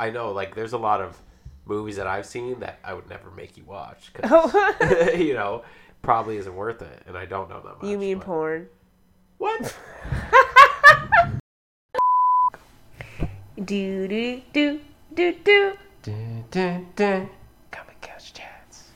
I know like there's a lot of movies that I've seen that I would never make you watch. 'cause, Oh. you know, probably isn't worth it, and I don't know that much. you mean but- porn? what? Do do do do do. Dun, dun, dun. Come and couch chats.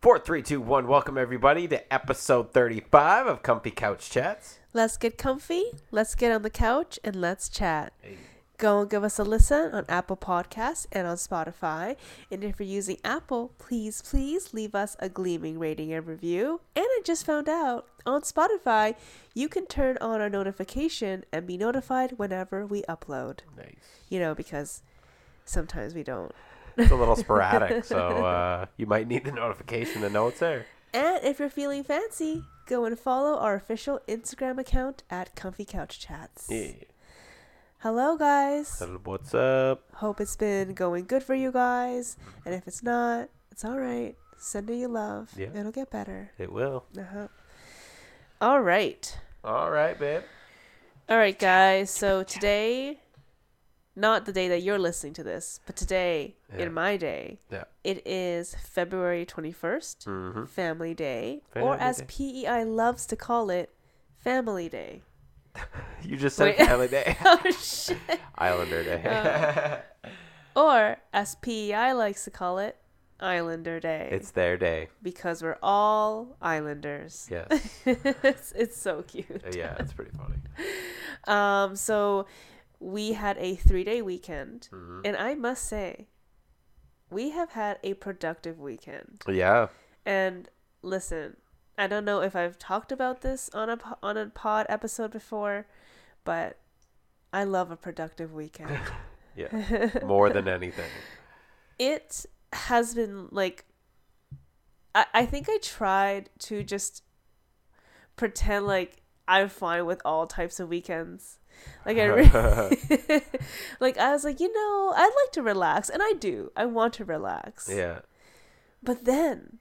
Four, three, two, one. Welcome everybody to episode thirty-five of Comfy Couch Chats. Let's get comfy. Let's get on the couch and let's chat. Hey. Go and give us a listen on Apple Podcasts and on Spotify. And if you're using Apple, please, please leave us a gleaming rating and review. And I just found out on Spotify, you can turn on our notification and be notified whenever we upload. Nice. You know, because sometimes we don't. It's a little sporadic, so uh, you might need the notification to know it's there. And if you're feeling fancy, go and follow our official Instagram account at Comfy Couch Chats. Yeah. Hello, guys. What's up? Hope it's been going good for you guys. And if it's not, it's all right. Send you love. Yeah. It'll get better. It will. Uh-huh. All right. All right, babe. All right, guys. So today, not the day that you're listening to this, but today, Yeah. in my day, Yeah. it is February 21st, Mm-hmm. Family Day, or as Day. PEI loves to call it, Family Day. You just said Wait. Family Day. oh, shit. Islander Day. Or as PEI likes to call it, Islander Day. it's their day. because we're all islanders. Yes. it's, it's so cute. yeah, it's pretty funny. Um, so we had a three day weekend, Mhm. and I must say, we have had a productive weekend. Yeah. And listen, I don't know if I've talked about this on a on a pod episode before, but I love a productive weekend. Yeah. More than anything. it has been like I, I think I tried to just pretend like I'm fine with all types of weekends. Like I like I was like, you know, I'd like to relax and I do. I want to relax. Yeah. But then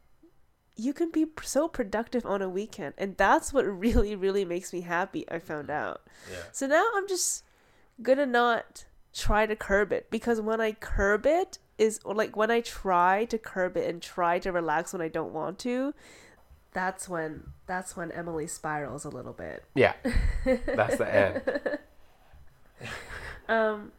you can be so productive on a weekend and that's what really really makes me happy, I found out. Yeah. So now I'm just gonna not try to curb it because when I curb it is like when I try to curb it and try to relax when I don't want to, that's when that's when Emily spirals a little bit. Yeah. That's the end. Um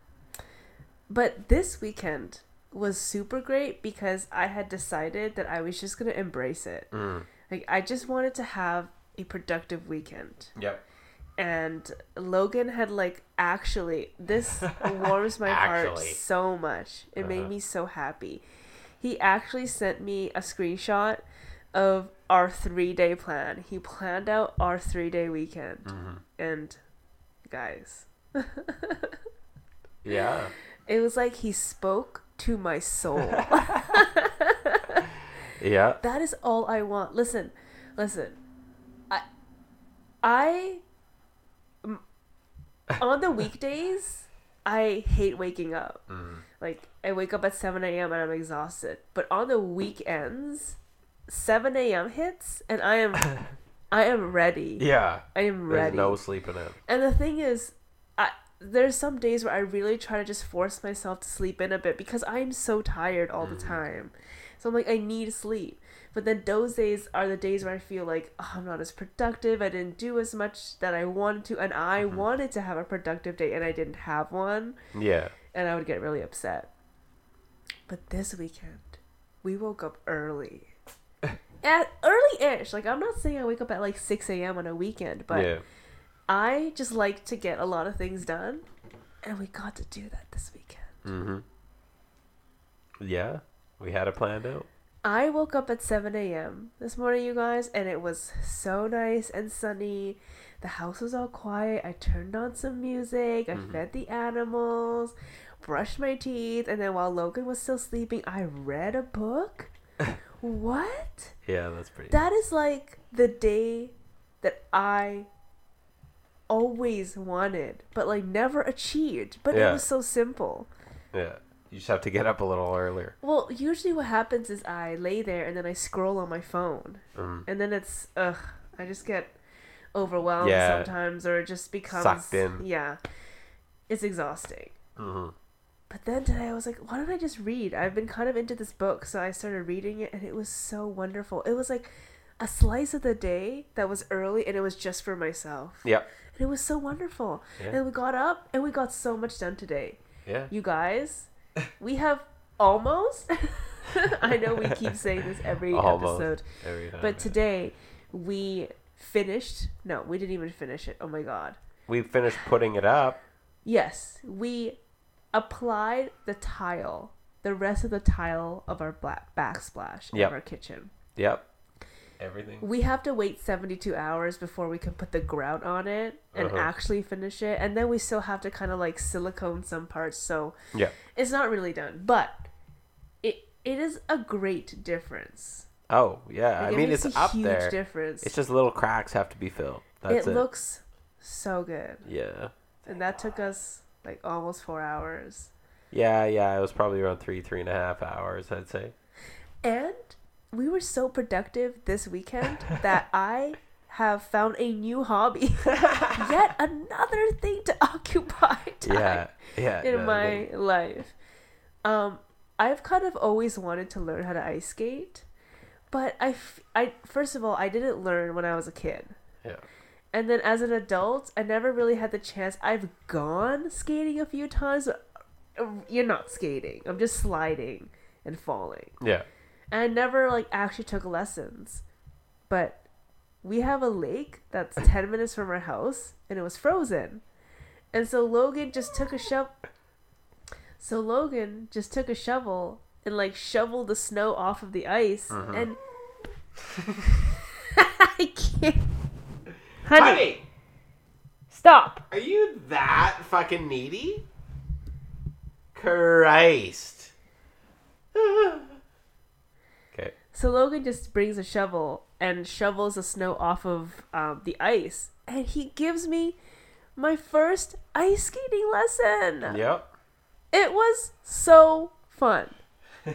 but this weekend was super great because I had decided that I was just gonna embrace it. Mm. Like I just wanted to have a productive weekend. Yep. and Logan had like actually this warms my heart so much. It made Uh-huh. me so happy. He actually sent me a screenshot of our 3-day plan. He planned out our 3-day weekend. Mm-hmm. And guys, Yeah. it was like he spoke to my soul. Yeah. that is all I want. Listen, listen. I, I, on the weekdays I hate waking up. Mm. Like I wake up at seven a.m. and I'm exhausted. But on the weekends, seven a.m. hits and I am I am ready. Yeah. I am There's ready. no sleeping in. And the thing is, I there's some days where I really try to just force myself to sleep in a bit because I'm so tired all the mm-hmm. time. So I'm like, I need sleep. But then those days are the days where I feel like oh, I'm not as productive. I didn't do as much that I wanted to, and I mm-hmm. wanted to have a productive day, and I didn't have one, Yeah. and I would get really upset. But this weekend, we woke up early. At early-ish. Like I'm not saying I wake up at like 6 a.m. on a weekend, but yeah. I just like to get a lot of things done, and we got to do that this weekend. Mm-hmm. Yeah. We had it planned out. I woke up at 7 a.m. this morning, you guys, and it was so nice and sunny. The house was all quiet. I turned on some music. I fed the animals, brushed my teeth, and then while Logan was still sleeping, I read a book. what? Yeah, that's pretty. That is like the day that I always wanted, but like never achieved. But Yeah. it was so simple. yeah. You just have to get up a little earlier. Well, usually what happens is I lay there and then I scroll on my phone. Mm. And then it's ugh, I just get overwhelmed Yeah. sometimes or it just becomes Sucked in. Yeah. It's exhausting. Mm-hmm. But then today I was like, why don't I just read? I've been kind of into this book, so I started reading it and it was so wonderful. It was like a slice of the day that was early and it was just for myself. Yep. And it was so wonderful. Yeah. And we got up and we got so much done today. Yeah. You guys, we have almost I know we keep saying this every Almost episode. every time, But yeah. today we finished no, we didn't even finish it. Oh my god. we finished putting it up. Yes, we applied the tile, the rest of the tile of our black backsplash Yep. of our kitchen. Yep. Everything. We have to wait 72 hours before we can put the grout on it and Uh-huh. actually finish it. And then we still have to kind of like silicone some parts. So Yeah. it's not really done. But it it is a great difference. Oh yeah. Like, I it mean, it's a up huge there. difference. It's just little cracks have to be filled. That's it it. looks so good. Yeah. And that took us like almost four hours. Yeah, yeah. It was probably around three, three and a half hours. I'd say. And we were so productive this weekend that I have found a new hobby. Yet another thing to occupy time Yeah. Yeah. in no, my life. Um, I've kind of always wanted to learn how to ice skate, but I, f- I first of all, I didn't learn when I was a kid. Yeah. And then as an adult, I never really had the chance. I've gone skating a few times. Uh, you're not skating. I'm just sliding and falling. Yeah. And I never like actually took lessons. But we have a lake that's 10 minutes from our house and it was frozen. And so Logan just took a shovel. So Logan just took a shovel and like shoveled the snow off of the ice uh-huh. and I can't. Honey, stop. are you that fucking needy? Christ. So Logan just brings a shovel and shovels the snow off of um, the ice, and he gives me my first ice skating lesson. Yep. It was so fun.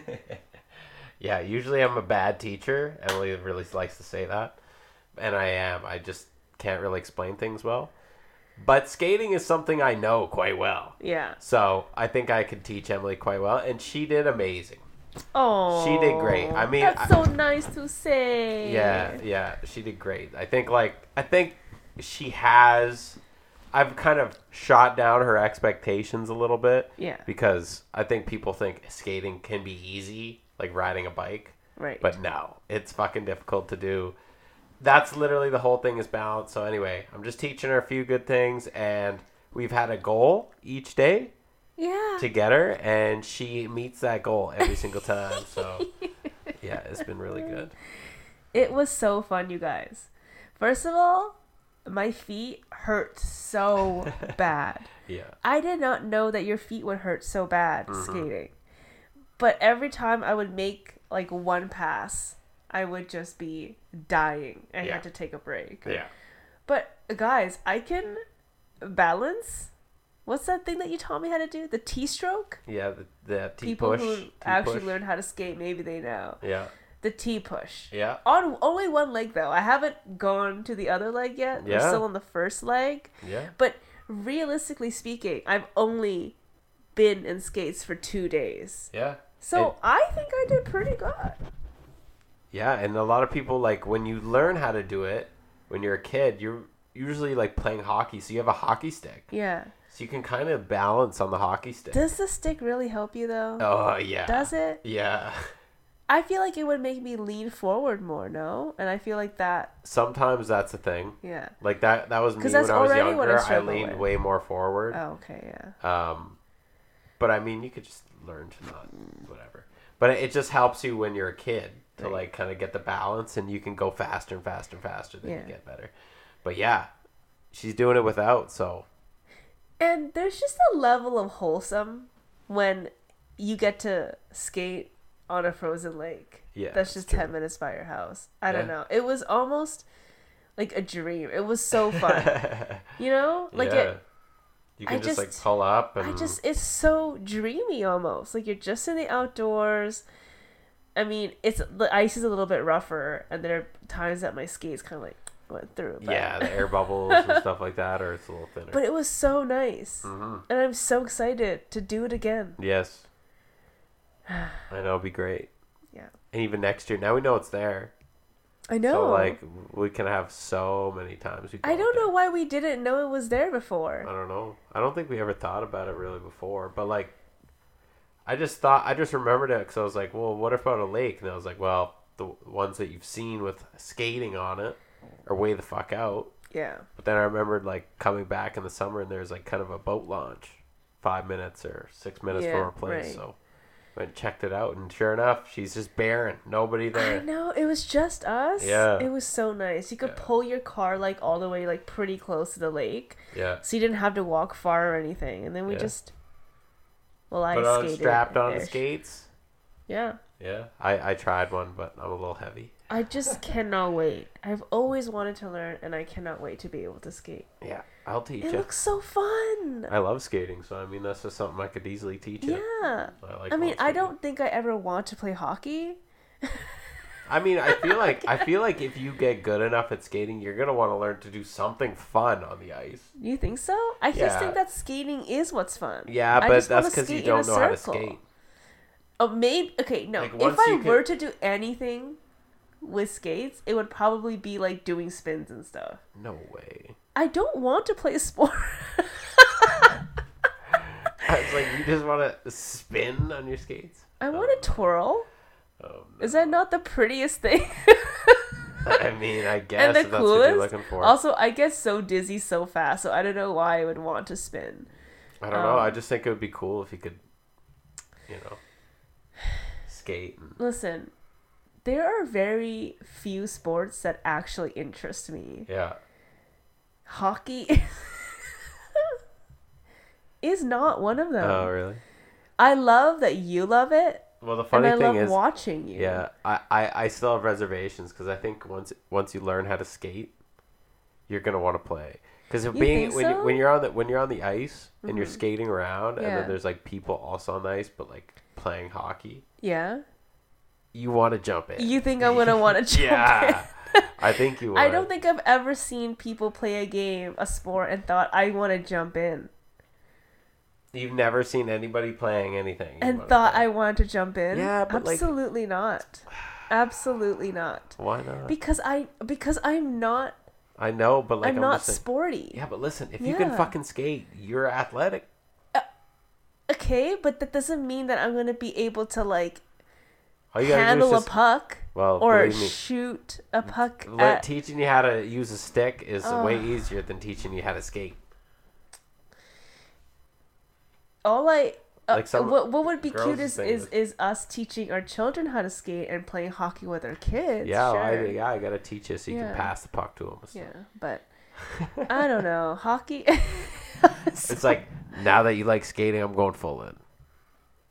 Yeah, usually I'm a bad teacher. Emily really likes to say that. And I am. I just can't really explain things well. But skating is something I know quite well. Yeah. So I think I could teach Emily quite well. And she did amazing. Oh, She did great. I mean, that's I- so nice to say. Yeah, yeah, she did great. I think like I think she has I've kind of shot down her expectations a little bit Yeah. because I think people think skating can be easy, like riding a bike. Right. But no, it's fucking difficult to do. That's literally the whole thing is balance. So anyway, I'm just teaching her a few good things and we've had a goal each day yeah. to get her and she meets that goal every single time. So yeah, it's been really good. It was so fun, you guys. First of all, my feet hurt so bad. Yeah. I did not know that your feet would hurt so bad Mm-hmm. skating. But every time I would make like one pass, I would just be dying. I Yeah. had to take a break. Yeah. But guys, I can balance. What's that thing that you taught me how to do? The T stroke? Yeah, the, the T People push. who T actually push. learn how to skate, maybe they know. Yeah, The T push. yeah, On only one leg though. I haven't gone to the other leg yet. We're Yeah. still on the first leg. yeah. But realistically speaking, I've only been in skates for two days. Yeah. So I think I did pretty good. Yeah, and a lot of people like when you learn how to do it when you're a kid, you're usually like playing hockey, so you have a hockey stick. Yeah. You can kind of balance on the hockey stick. Does the stick really help you though? oh, yeah. Does it? Yeah. I feel like it would make me lean forward more, no? And I feel like that, Sometimes that's a thing. yeah. Like that that was me when I was already what I younger. I, leaned with. way more forward. Oh, okay, yeah. Um but I mean, you could just learn to not whatever. But it, it just helps you when you're a kid to Right. like kind of get the balance and you can go faster and faster and faster then Yeah. you get better. But yeah, she's doing it without, so And there's just a level of wholesome when you get to skate on a frozen lake. Yeah, That's just. 10 minutes by your house. I don't Yeah. know. It was almost like a dream. It was so fun. you know? Like yeah. it you can I just, like pull up and I just it's so dreamy almost. Like you're just in the outdoors. I mean, it's the ice is a little bit rougher and there are times that my skates kind of like went through. But, Yeah, the air bubbles and stuff like that, or it's a little thinner. but it was so nice, hmm and I'm so excited to do it again. Yes. I know it'll be great. Yeah. And even next year, now we know it's there. I know. So like we can have so many times. I don't know why we didn't know it was there before. I don't know. I don't think we ever thought about it really before. But like, I just thought I just remembered it because I was like, well, what about a lake? And I was like, well, the ones that you've seen with skating on it are way the fuck out. Yeah. But then I remembered like coming back in the summer and there's like kind of a boat launch, five minutes or six minutes Yeah, from our place. right. So went and checked it out, and sure enough, she's just barren, nobody there. I know it was just us. Yeah. It was so nice. You could Yeah. pull your car like all the way like pretty close to the lake, Yeah. so you didn't have to walk far or anything. And then we Yeah. just, well, I But on skated. strapped on the skates. Yeah. Yeah, I, I tried one, but I'm a little heavy. I just cannot wait. I've always wanted to learn, and I cannot wait to be able to skate. Yeah, I'll teach It you. looks so fun. I love skating, so I mean that's just something I could easily teach you. Yeah. I like. I mean, I don't think I ever want to play hockey. I mean, I feel like I feel like if you get good enough at skating, you're gonna want to learn to do something fun on the ice. You think so? I Yeah. just think that skating is what's fun. Yeah, I but that's because you skate in a don't know how to circle. skate. Oh, maybe. Okay, no. Like, if I were can- to do anything with skates, it would probably be like doing spins and stuff. No way. I don't want to play a sport. I was like you just want to spin on your skates. I want to twirl. Oh, Is that not the prettiest thing? I mean, I guess and the if that's what you're coolest. looking for. Also, I get so dizzy so fast, so I don't know why I would want to spin. I don't know. um, I just think it would be cool if you could, you know, skate. And, Listen, there are very few sports that actually interest me. yeah. Hockey is not one of them. Oh, really? I love that you love it, Well, the funny I thing love is, watching you. Yeah, I, I, I still have reservations because I think once once you learn how to skate, you're gonna want to play. Because being when you, when you're on the when you're on the ice and you're Mhm. skating around, and then there's like people also on the ice, but like playing hockey, Yeah. You want to jump in. You think I'm gonna want to jump in. yeah, in? I think you. Would. I don't think I've ever seen people play a game, a sport, and thought I want to jump in, you've never seen anybody playing anything. and thought play. I wanted to jump in. Yeah, but, like- absolutely not. Absolutely not. Why not? Because I because I'm not I know, but like I'm, I'm, not just saying- sporty. Yeah, but listen, if you can fucking skate, you're athletic. Uh, okay, but that doesn't mean that I'm gonna be able to like All you handle a puck well, or me, shoot a puck at teaching you how to use a stick is way easier than teaching you how to skate. all I uh, Like some what what would be cute is, think is us teaching our children how to skate and playing hockey with our kids. Yeah, sure. I, yeah, I gotta teach you so you Yeah. can pass the puck to them. Yeah, but I don't know. Hockey It's like now that you like skating, I'm going full in.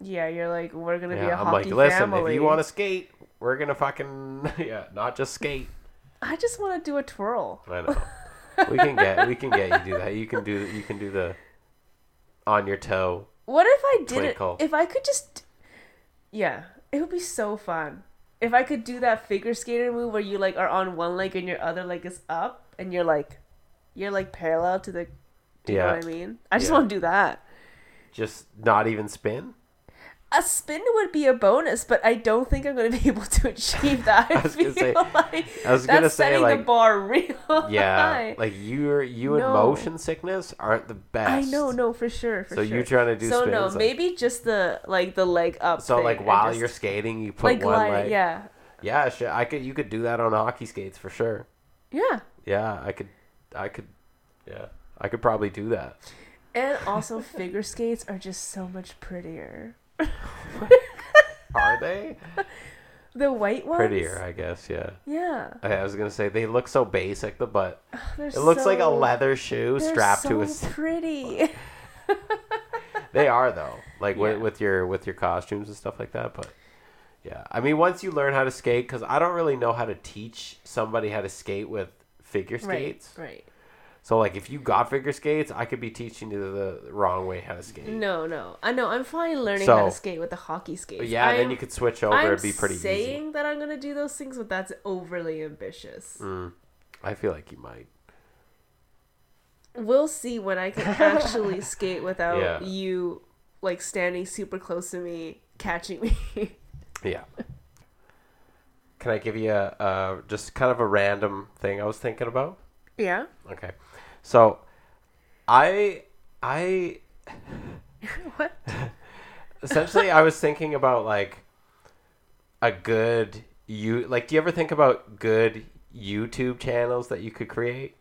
Yeah, you're like we're gonna be a Yeah, I'm like, hockey listen, family. if you want to skate, we're gonna fucking yeah, not just skate. I just want to do a twirl. I know. we can get we can get you do that. You can do you can do the on your toe. What if I did Twinkle. it? If I could just, yeah, it would be so fun. If I could do that figure skater move where you like are on one leg and your other leg is up and you're like, you're like parallel to the. Do you Yeah. know what I mean? I just Yeah. want to do that. Just not even spin. A spin would be a bonus, but I don't think I'm going to be able to achieve that. I, I was feel say- like I was that's gonna say setting like the bar real yeah, high. like you're you and No. motion sickness aren't the best. I know, no, for sure. For so sure. you're trying to do so spins. no, like- maybe just the like the leg up. so like while just, you're skating, you put like one gliding, leg. yeah, Yeah, sure. I could. You could do that on hockey skates for sure. yeah, Yeah, I could. I could. Yeah, I could probably do that. and also figure skates are just so much prettier. Are they The white ones, prettier? I guess. Yeah. Yeah, I I was gonna say they look so basic, the but they're it looks like a leather shoe strapped so to a. pretty. They are though, like Yeah. with, with your with your costumes and stuff like that. But yeah, I mean, once you learn how to skate, because I don't really know how to teach somebody how to skate with figure right, skates. right. So like, if you got figure skates, I could be teaching you the wrong way how to skate. No, no, I know. I'm fine learning how to skate with the hockey skates. Yeah, I'm, then you could switch over. I'm It'd be pretty easy. saying that I'm gonna do those things, but that's overly ambitious. Mm. I feel like you might. We'll see when I can actually skate without Yeah. you like standing super close to me, catching me. Yeah. Can I give you a uh, just kind of a random thing I was thinking about? yeah. Okay. So, I I what? essentially I was thinking about like a good you like do you ever think about good YouTube channels that you could create?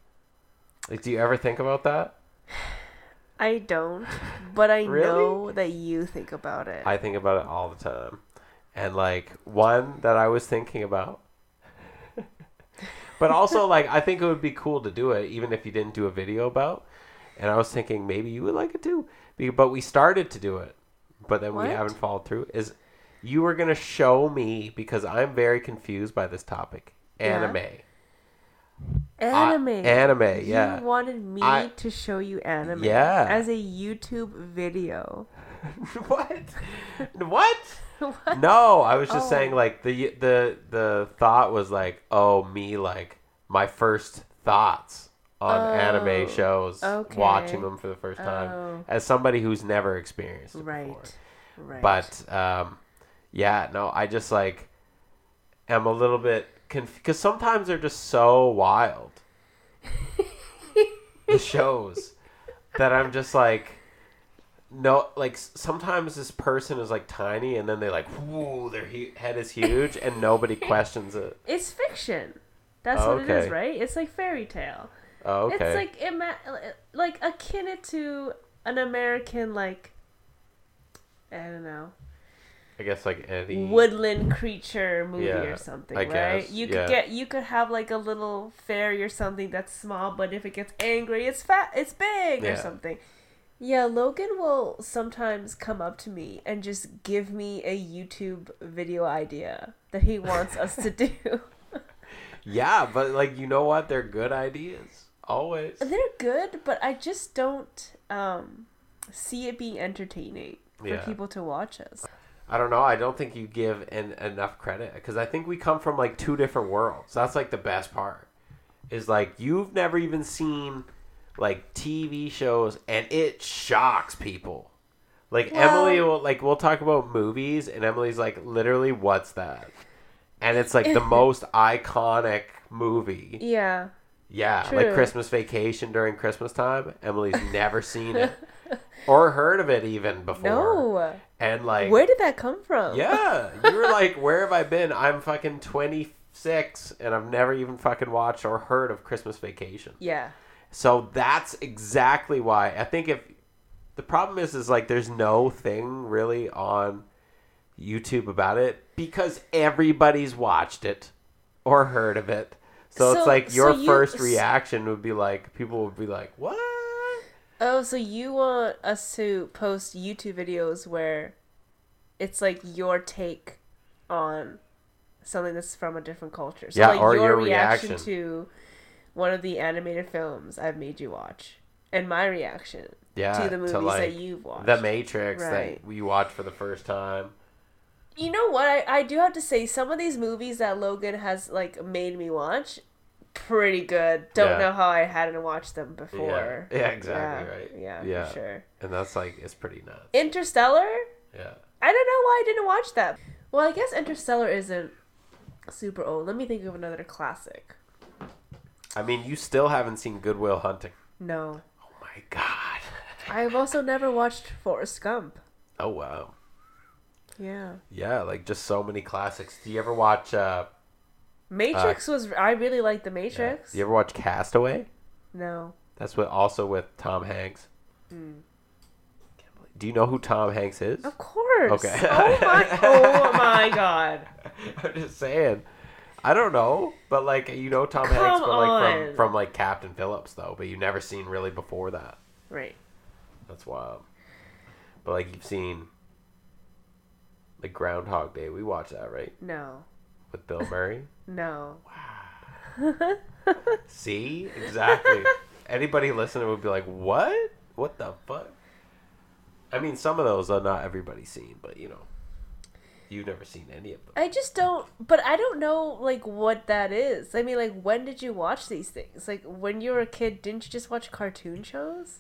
Like do you ever think about that? I don't, but I Really? know that you think about it. I think about it all the time. And like one that I was thinking about but also like I think it would be cool to do it even if you didn't do a video about. And I was thinking maybe you would like it too. But we started to do it, but then What? we haven't followed through. Is you were gonna show me because I'm very confused by this topic. Yeah. Anime. anime. anime, yeah. You wanted me I- to show you anime. Yeah. As a YouTube video. what? what? No, I was just Oh. saying like the the the thought was like, oh, me like my first thoughts on Oh, anime shows, okay. watching them for the first time Oh. as somebody who's never experienced it Right. before. Right. But um, yeah, no, I just like am a little bit confused because sometimes they're just so wild. the shows that I'm just like. No, like sometimes this person is like tiny, and then they like, whoo, their he- head is huge, and nobody questions it. it's fiction. That's what it is, right? It's like fairy tale. Oh, okay. It's like ima- uh, like akin to an American like I don't know I guess like any woodland creature movie Yeah, or something, I right? guess, You could yeah. get you could have like a little fairy or something that's small, but if it gets angry, it's fat, it's big or something. Yeah, Logan will sometimes come up to me and just give me a YouTube video idea that he wants us to do. Yeah, but like you know what? They're good ideas. Always. They're good, but I just don't um, see it being entertaining for Yeah. people to watch us. I don't know. I don't think you give en- enough credit because I think we come from like two different worlds. That's like the best part. Is like you've never even seen like TV shows and it shocks people. Like Well- Emily will like we'll talk about movies and Emily's like literally what's that? And it's like the most iconic movie. Yeah. Yeah, like Christmas Vacation during Christmas time. Emily's never seen it or heard of it even before. No. And like Where did that come from? yeah, you were like, where have I been? I'm fucking 26 and I've never even fucking watched or heard of Christmas Vacation. Yeah. So that's exactly why I think if the problem is is like there's no thing really on YouTube about it because everybody's watched it or heard of it. So, it's like your so you- first reaction would be like people would be like, "What?" Oh, so you want us to post YouTube videos where it's like your take on something that's from a different culture. So Yeah, like or your, your reaction, reaction. to one of the animated films I've made you watch. And my reaction Yeah, to the movies that like you've watched. The Matrix Right. that we watched for the first time. You know what? I, I do have to say some of these movies that Logan has like made me watch, pretty good. Don't Yeah. know how I hadn't watched them before. Yeah, yeah exactly right. Yeah, Yeah. for sure. And that's like it's pretty nuts. Interstellar? Yeah. I don't know why I didn't watch that. Well, I guess Interstellar isn't super old. Let me think of another classic. I mean, you still haven't seen Good Will Hunting. No. Oh my god. I've also never watched Forrest Gump. Oh wow. Yeah. Yeah, like just so many classics. Do you ever watch uh Matrix was I really like The yeah. Matrix. Do you ever watch Castaway? No. That's what also with Tom Hanks. Hmm. Do you know who Tom Hanks is? Of course. Okay. Oh my oh my god. I'm just saying. I don't know, but like you know Tom Come Hanks, but like on. from from like Captain Phillips though, but you've never seen really before that. Right. That's wild. But like you've seen like Groundhog Day. We watched that right No. with Bill Murray. No. Wow. See exactly. Anybody listening would be like, "What? What the fuck?" I mean, some of those are not everybody's seen, but you know. You've never seen any of them. I just don't, but I don't know like what that is. I mean, like when did you watch these things? Like when you were a kid, didn't you just watch cartoon shows?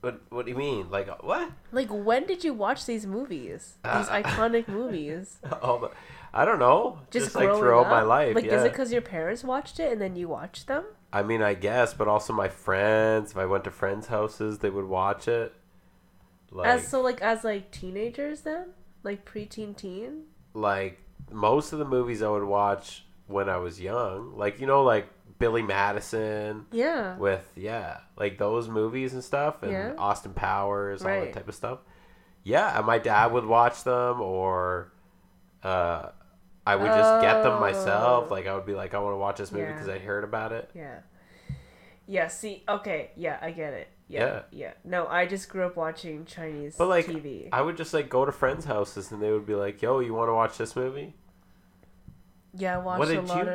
What What do you mean? Like what? Like when did you watch these movies? These Uh, iconic movies. Oh, I don't know. Just, Just, like throughout up? my life. Like, yeah. is it because your parents watched it and then you watched them? I mean, I guess, but also my friends. If I went to friends' houses, they would watch it. Like, as so, like as like teenagers then, like preteen teen. like most of the movies I would watch when I was young, like you know, like Billy Madison Yeah. with yeah, like those movies and stuff, and Yeah. Austin Powers, all Right. that type of stuff. Yeah, and my dad would watch them, or uh, I would just get them myself. Oh. Like I would be like, I want to watch this movie Yeah. because I heard about it. Yeah. Yeah. See. Okay. Yeah, I get it. Yeah. Yeah. No, I just grew up watching Chinese But like, TV. I would just like go to friends' houses, and they would be like, "Yo, you want to watch this movie?" yeah, I watched What did you of.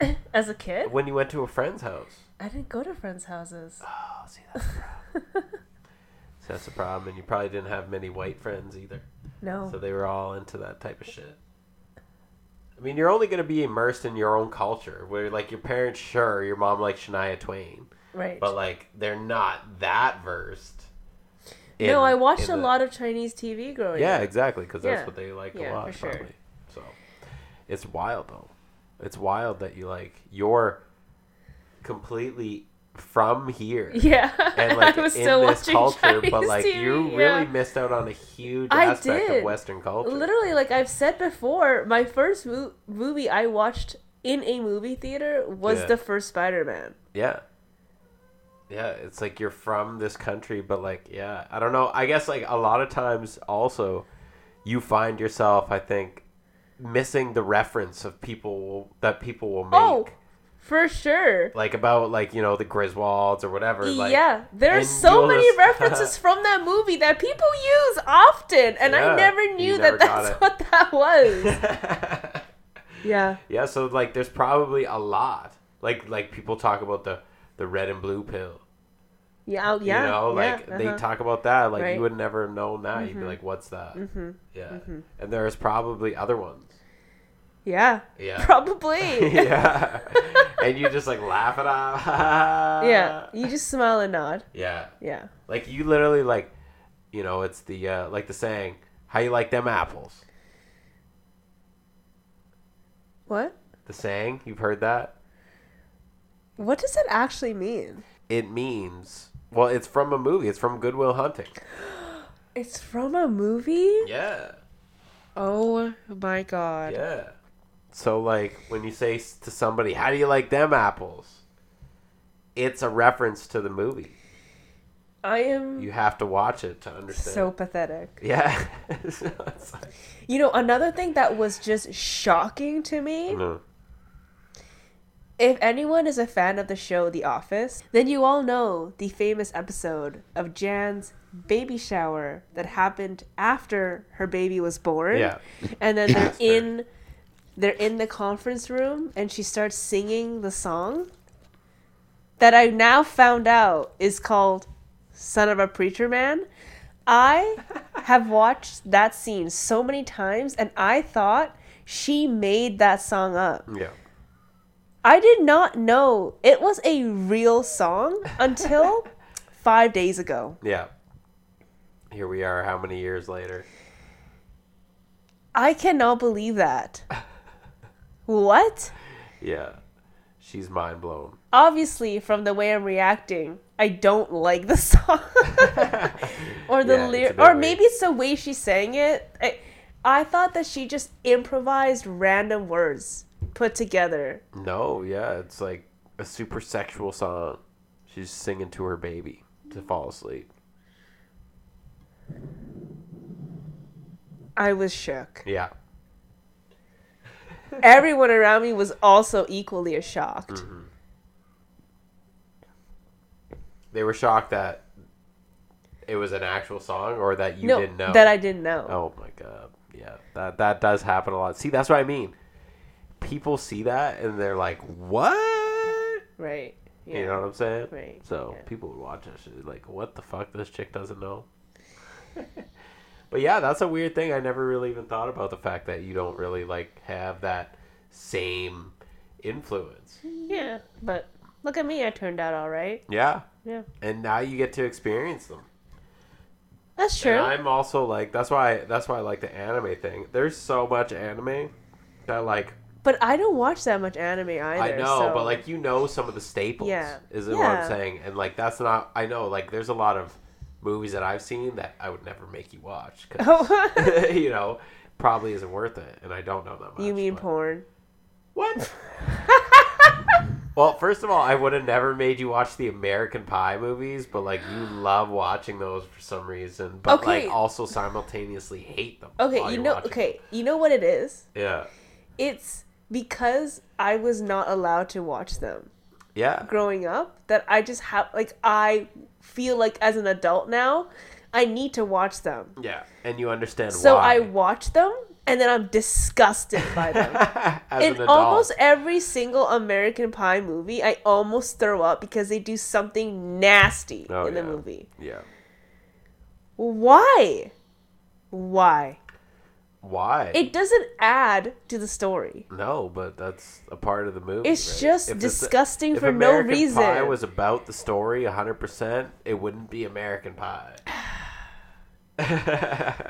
do As a kid, when you went to a friend's house? I didn't go to friends' houses. Oh, see that's the problem. see, that's the problem, and you probably didn't have many white friends either, No. so they were all into that type of shit. I mean, you're only going to be immersed in your own culture, where like your parents, sure, your mom likes Shania Twain, right. but like they're not that versed. no, in- I watched a the- lot of Chinese TV growing Yeah, up. Yeah, exactly, because that's Yeah. what they like Yeah, a lot, sure. probably. So, it's wild though. It's wild that you like you're completely from here Yeah. and like in this culture, Chinese but like TV, you yeah. really missed out on a huge I aspect did. of Western culture. Literally, like I've said before, my first mo- movie I watched in a movie theater was Yeah. the first Spider Man. Yeah. Yeah, it's like you're from this country, but like, yeah, I don't know. I guess like a lot of times also you find yourself, I think, missing the reference of people that people will oh, make. Oh, for sure. Like about like, you know, the Griswolds or whatever. Like, yeah, There's so many just- references from that movie that people use often, and Yeah, I never knew never that that's it. what that was. yeah, yeah, so like there's probably a lot. Like like people talk about the the red and blue pill. yeah, oh, yeah. you know, like they uh-huh. talk about that. Like Right. you would never known that. You'd be like, "What's that?" Mhm. Yeah, and there's probably other ones. Yeah, Yeah, probably. yeah, and you just like laugh it off. yeah, you just smile and nod. yeah. Yeah. Like you literally like, you know, it's the uh, like the saying, "How you like them apples?" What? The saying you've heard that. What does it actually mean? It means well, it's from a movie. It's from Good Will Hunting. It's from a movie? Yeah. Oh my god. Yeah. So like when you say to somebody, "How do you like them apples?" It's a reference to the movie. I am You have to watch it to understand. so pathetic. yeah. So like- You know, another thing that was just shocking to me No. If anyone is a fan of the show The Office, then you all know the famous episode of Jan's baby shower that happened after her baby was born. Yeah. And then they're in they're in the conference room and she starts singing the song that I now found out is called Son of a Preacher Man. I have watched that scene so many times and I thought she made that song up. Yeah. I did not know it was a real song until five days ago. Yeah. Here we are. How many years later? I cannot believe that. What? Yeah. She's mind blown. Obviously, from the way I'm reacting, I don't like the song. or the Yeah, lyric, or weird. maybe it's the way she sang it. I, I thought that she just improvised random words put together. No, yeah, it's like a super sexual song. She's singing to her baby to fall asleep. I was shook. Yeah. Everyone around me was also equally as shocked. Mm-hmm. They were shocked that it was an actual song or that you no, didn't know. that I didn't know. Oh my god. Yeah. That that does happen a lot. See, that's what I mean. People see that and they're like, "What?" Right. Yeah. You know what I'm saying? Right, So yeah. people would watch that shit like, "What the fuck? This chick doesn't know." But yeah, that's a weird thing. I never really even thought about the fact that you don't really like have that same influence. Yeah, but look at me. I turned out all right. Yeah. Yeah, And now you get to experience them. that's true. And I'm also like that's why that's why I like the anime thing. There's so much anime that like But I don't watch that much anime either. I know, so- but like you know some of the staples. Yeah. Is what I'm saying. And like that's not I know like there's a lot of movies that I've seen that I would never make you watch 'cause, Oh, you know, probably isn't worth it and I don't know that much. you mean but- porn? What? well, first of all, I would have never made you watch the American Pie movies, but like you love watching those for some reason, but Okay. like also simultaneously hate them. Okay, you know. watching Okay, you know what it is? Yeah. It's because I was not allowed to watch them Yeah. growing up that I just have like I feel like as an adult now I need to watch them. Yeah. And you understand So why. I watch them and then I'm disgusted by them. In almost every single American Pie movie, I almost throw up because they do something nasty Oh, in the movie. Yeah. Why? Why? Why? It doesn't add to the story. no, but that's a part of the movie. It's right? just If disgusting if for no American reason. Pie was about the story 100%, it wouldn't be American Pie.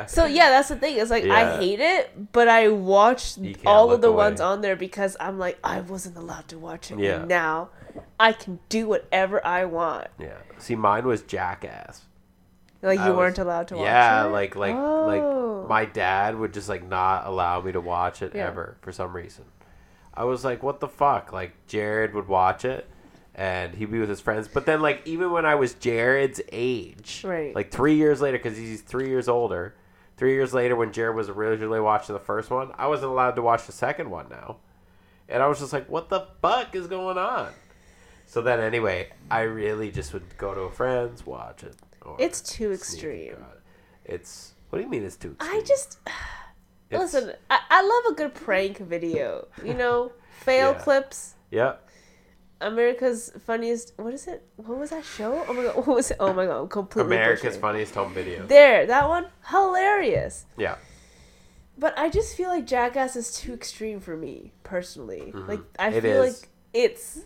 So yeah, that's the thing. It's like I hate it, but I watched all of the away. ones on there because I'm like I wasn't allowed to watch it. Yeah. And now I can do whatever I want. yeah. See, mine was Jackass. Like you was- weren't allowed to watch yeah, it. Yeah, like like Oh. like my dad would just like not allow me to watch it Yeah. ever for some reason. I was like, what the fuck? Like Jared would watch it and he'd be with his friends. But then like even when I was Jared's age, Right. like three years later, because he's three years older, three years later when Jared was originally watching the first one, I wasn't allowed to watch the second one now. And I was just like, what the fuck is going on? So then anyway, I really just would go to a friend's, watch it. Or It's too extreme. It's what do you mean it's too extreme? I just It's- listen. I, I love a good prank video. You know, fail Yeah. clips. Yeah. America's funniest. What is it? What was that show? Oh my god! What was it? Oh my god! I'm completely. America's butchering. funniest home video. There, that one, hilarious. Yeah. But I just feel like Jackass is too extreme for me personally. Like I Mm-hmm. It feel is. like it's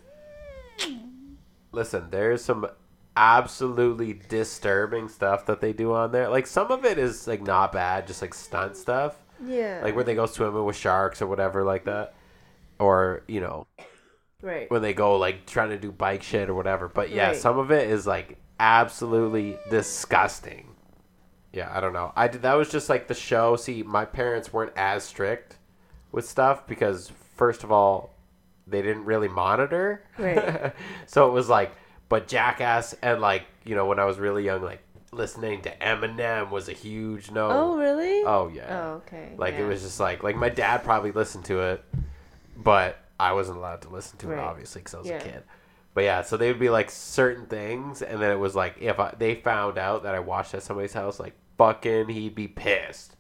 Listen, there's some absolutely disturbing stuff that they do on there. Like some of it is like not bad, just like stunt stuff. yeah. Like when they go swimming with sharks or whatever like that. Or, you know, right. when they go like trying to do bike shit or whatever. But yeah, Right. some of it is like absolutely disgusting. Yeah, I don't know. I did, that was just like the show. See, my parents weren't as strict with stuff because first of all, they didn't really monitor. Right. so it was like, but Jackass and like you know when I was really young, like listening to Eminem was a huge no. Oh really? Oh yeah. Oh okay. Like yeah. it was just like like my dad probably listened to it, but I wasn't allowed to listen to it obviously because I was Yeah. a kid. But yeah, so they would be like certain things, and then it was like if I, they found out that I watched at somebody's house, like fucking, he'd be pissed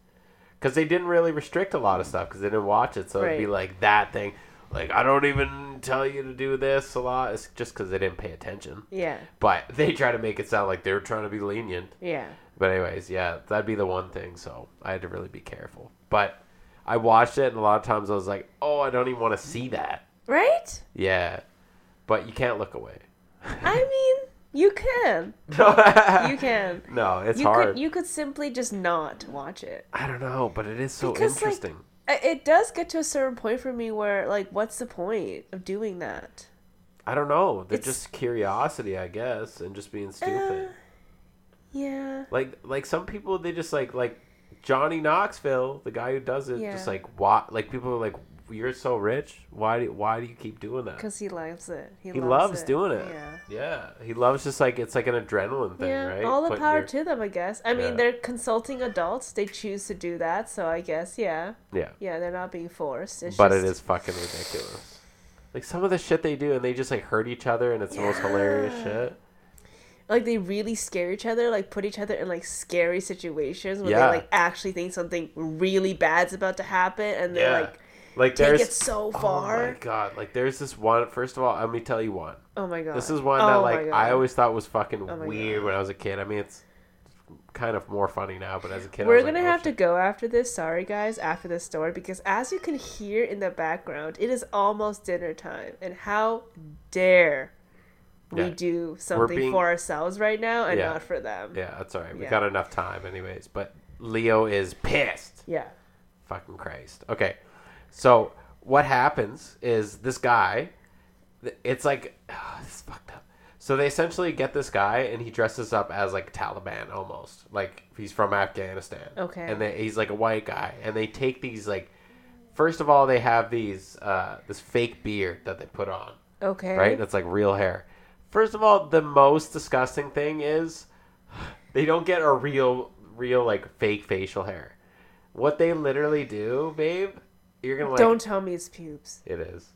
because they didn't really restrict a lot of stuff because they didn't watch it. So it'd be like that thing, like I don't even tell you to do this a lot. It's just because they didn't pay attention. Yeah. But they try to make it sound like they were trying to be lenient. Yeah. But anyways, yeah, that'd be the one thing. So I had to really be careful. But I watched it, and a lot of times I was like, "Oh, I don't even want to see that." Right? Yeah, but you can't look away. I mean, you can. You can. No, it's you hard. could you could simply just not watch it. I don't know, but it is so Because, interesting. I- It does get to a certain point for me where like what's the point of doing that? I don't know. They're it's- just curiosity, I guess, and just being stupid. Uh, Yeah. like, like some people, they just like like Johnny Knoxville, the guy who does it. Just like why? Like people are like, "You're so rich. Why? Do, why do you keep doing that?" Because he loves it. He, He loves, loves it. doing it. Yeah. Yeah, he loves just like it's like an adrenaline thing, yeah, right? all the Putting power your- to them, I guess. I mean, they're consulting adults. They choose to do that, so I guess, yeah, Yeah, yeah, they're not being forced. It's but just, it is fucking ridiculous. Like some of the shit they do, and they just like hurt each other, and it's the most hilarious shit. like they really scare each other, like put each other in like scary situations where Yeah. they like actually think something really bad's about to happen, and they're Yeah. like Like take there's it so far. Oh my god! Like there's this one. First of all, let me tell you one. Oh my god, This is one Oh that like. I always thought was fucking Oh weird God. when I was a kid. I mean, it's kind of more funny now, but as a kid, We're was gonna "Oh, have to go after this. Sorry, guys, after this story, because as you can hear in the background, it is almost dinner time, and how dare we Yeah. do something being- for ourselves right now and Yeah. not for them? Yeah, that's all right. We Yeah. got enough time, anyways. But Leo is pissed. Yeah. Fucking Christ. Okay, so what happens is this guy. It's like oh, this is fucked up. So they essentially get this guy, and he dresses up as like Taliban almost, like he's from Afghanistan. Okay. And they, he's like a white guy, and they take these like. First of all, they have these uh, this fake beard that they put on, Okay. right? That's like real hair. First of all, the most disgusting thing is they don't get a real, real like fake facial hair. What they literally do, babe, you're gonna like. Don't tell me it's pubes. It is.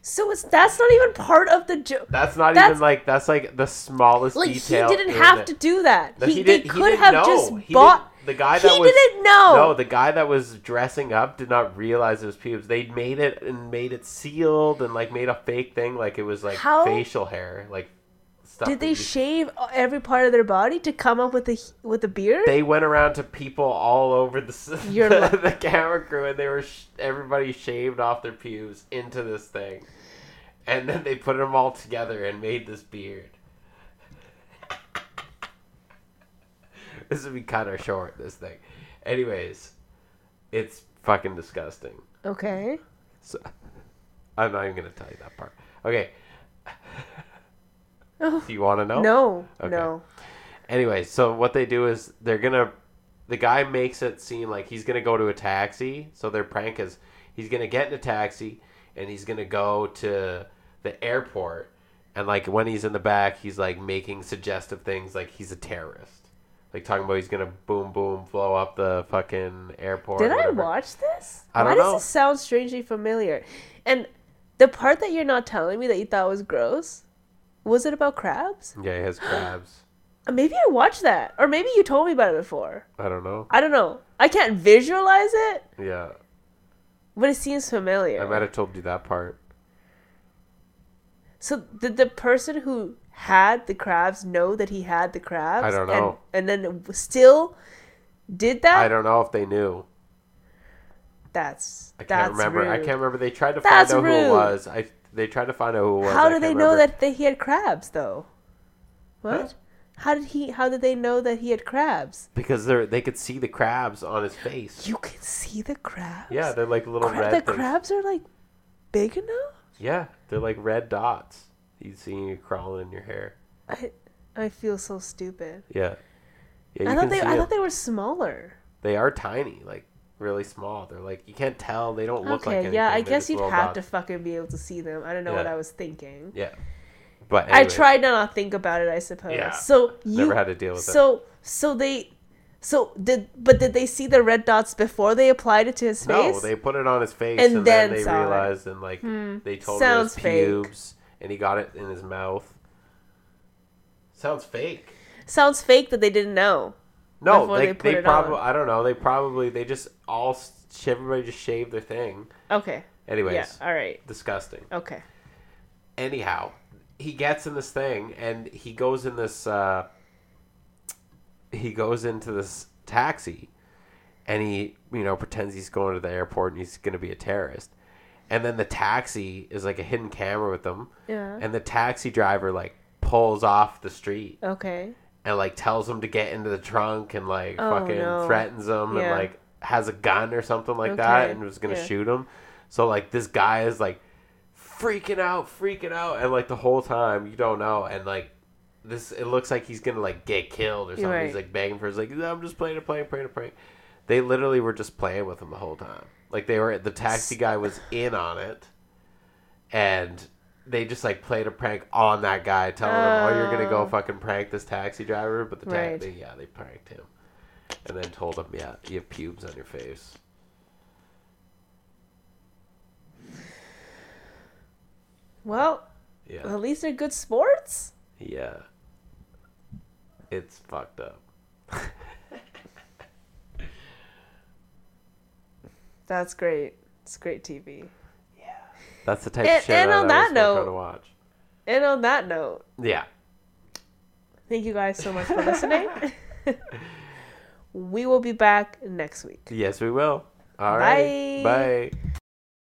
So it's that's not even part of the joke. That's not That's- even like that's like the smallest Like detail. he didn't have it. to do that. No, he, he they did- he could didn't have know. just He bought. the guy he that was- didn't know. No, the guy that was dressing up did not realize it was pubes. They made it and made it sealed and like made a fake thing like it was like How- facial hair, like stuff. Did they shave every part of their body to come up with a with the beard? they went around to people all over the the, the camera crew and they were sh- everybody shaved off their pubes into this thing, and then they put them all together and made this beard. this would be kind of short. This thing, anyways, it's fucking disgusting. okay. So I'm not even gonna tell you that part. Okay. Oh. Do you want to know? No. Okay. No. Anyway, so what they do is they're gonna. The guy makes it seem like he's gonna go to a taxi. So their prank is he's gonna get in a taxi and he's gonna go to the airport. And like when he's in the back, he's like making suggestive things like he's a terrorist. Like talking about he's gonna boom boom blow up the fucking airport. Did I watch this? I don't does know. this sound strangely familiar? And the part that you're not telling me that you thought was gross, was it about crabs? Yeah, he has crabs. Uh, Maybe I watched that, or maybe you told me about it before. I don't know. I don't know. I can't visualize it, Yeah, but it seems familiar. I might have told you that part. So did the person who had the crabs know that he had the crabs? I don't know. And, and then still did that? I don't know if they knew. That's I can't that's remember. I can't remember. They tried to That's find out who it was. I they tried to find out who it was. How do they know that, he had crabs though? What? Huh? How did he? How did they know that he had crabs? Because they they could see the crabs on his face. You can see the crabs. Yeah, they're like little red the things. crabs are like big enough. Yeah, they're like red dots. You see you crawling in your hair. I I feel so stupid. Yeah. Yeah, I thought they I them. thought they were smaller. They are tiny, like really small. They're like you can't tell. They don't look like okay, anything. yeah, I They're guess you'd have to fucking be able to see them. I don't know what I was thinking. Yeah. But I tried to not think about it. I suppose. Yeah. So you Never had to deal with it. so so they so did but did they see the red dots before they applied it to his face? No, they put it on his face, And and, then, then they saw it. realized, and like hmm. they told Sounds him fake. was pubes, and he got it in his mouth. Sounds fake. Sounds fake that they didn't know. No, Before they they put they it probably on. I don't know. They probably they just all everybody just shaved their thing. Okay. Anyways, Yeah. All right. disgusting. Okay. Anyhow, he gets in this thing and he goes in this. uh He goes into this taxi, and he you know pretends he's going to the airport and he's going to be a terrorist, and then the taxi is like a hidden camera with them, Yeah. and the taxi driver like pulls off the street Okay. And like tells him to get into the trunk and like Oh, fucking no. threatens him Yeah. and like has a gun or something like that and was gonna yeah. shoot him. So like this guy is like freaking out, freaking out, and like the whole time you don't know, and like this it looks like he's gonna like get killed or something. Right. He's like begging for his like I'm just playing a prank, playing a prank. They literally were just playing with him the whole time. Like they were the taxi guy was in on it, and they just like played a prank on that guy, telling him, "Oh, you're gonna go Oh. fucking prank this taxi driver." But the ta- Right. they, yeah, they pranked him, and then told him, "Yeah, you have pubes on your face." Well, Yeah, at least they're good sports. yeah, it's fucked up. That's great. It's great TV. That's the type And- of shit and I on that note- to watch. And on that note, Yeah, Thank you guys so much for listening. we will be back next week. Yes, we will. All right. Bye. Bye.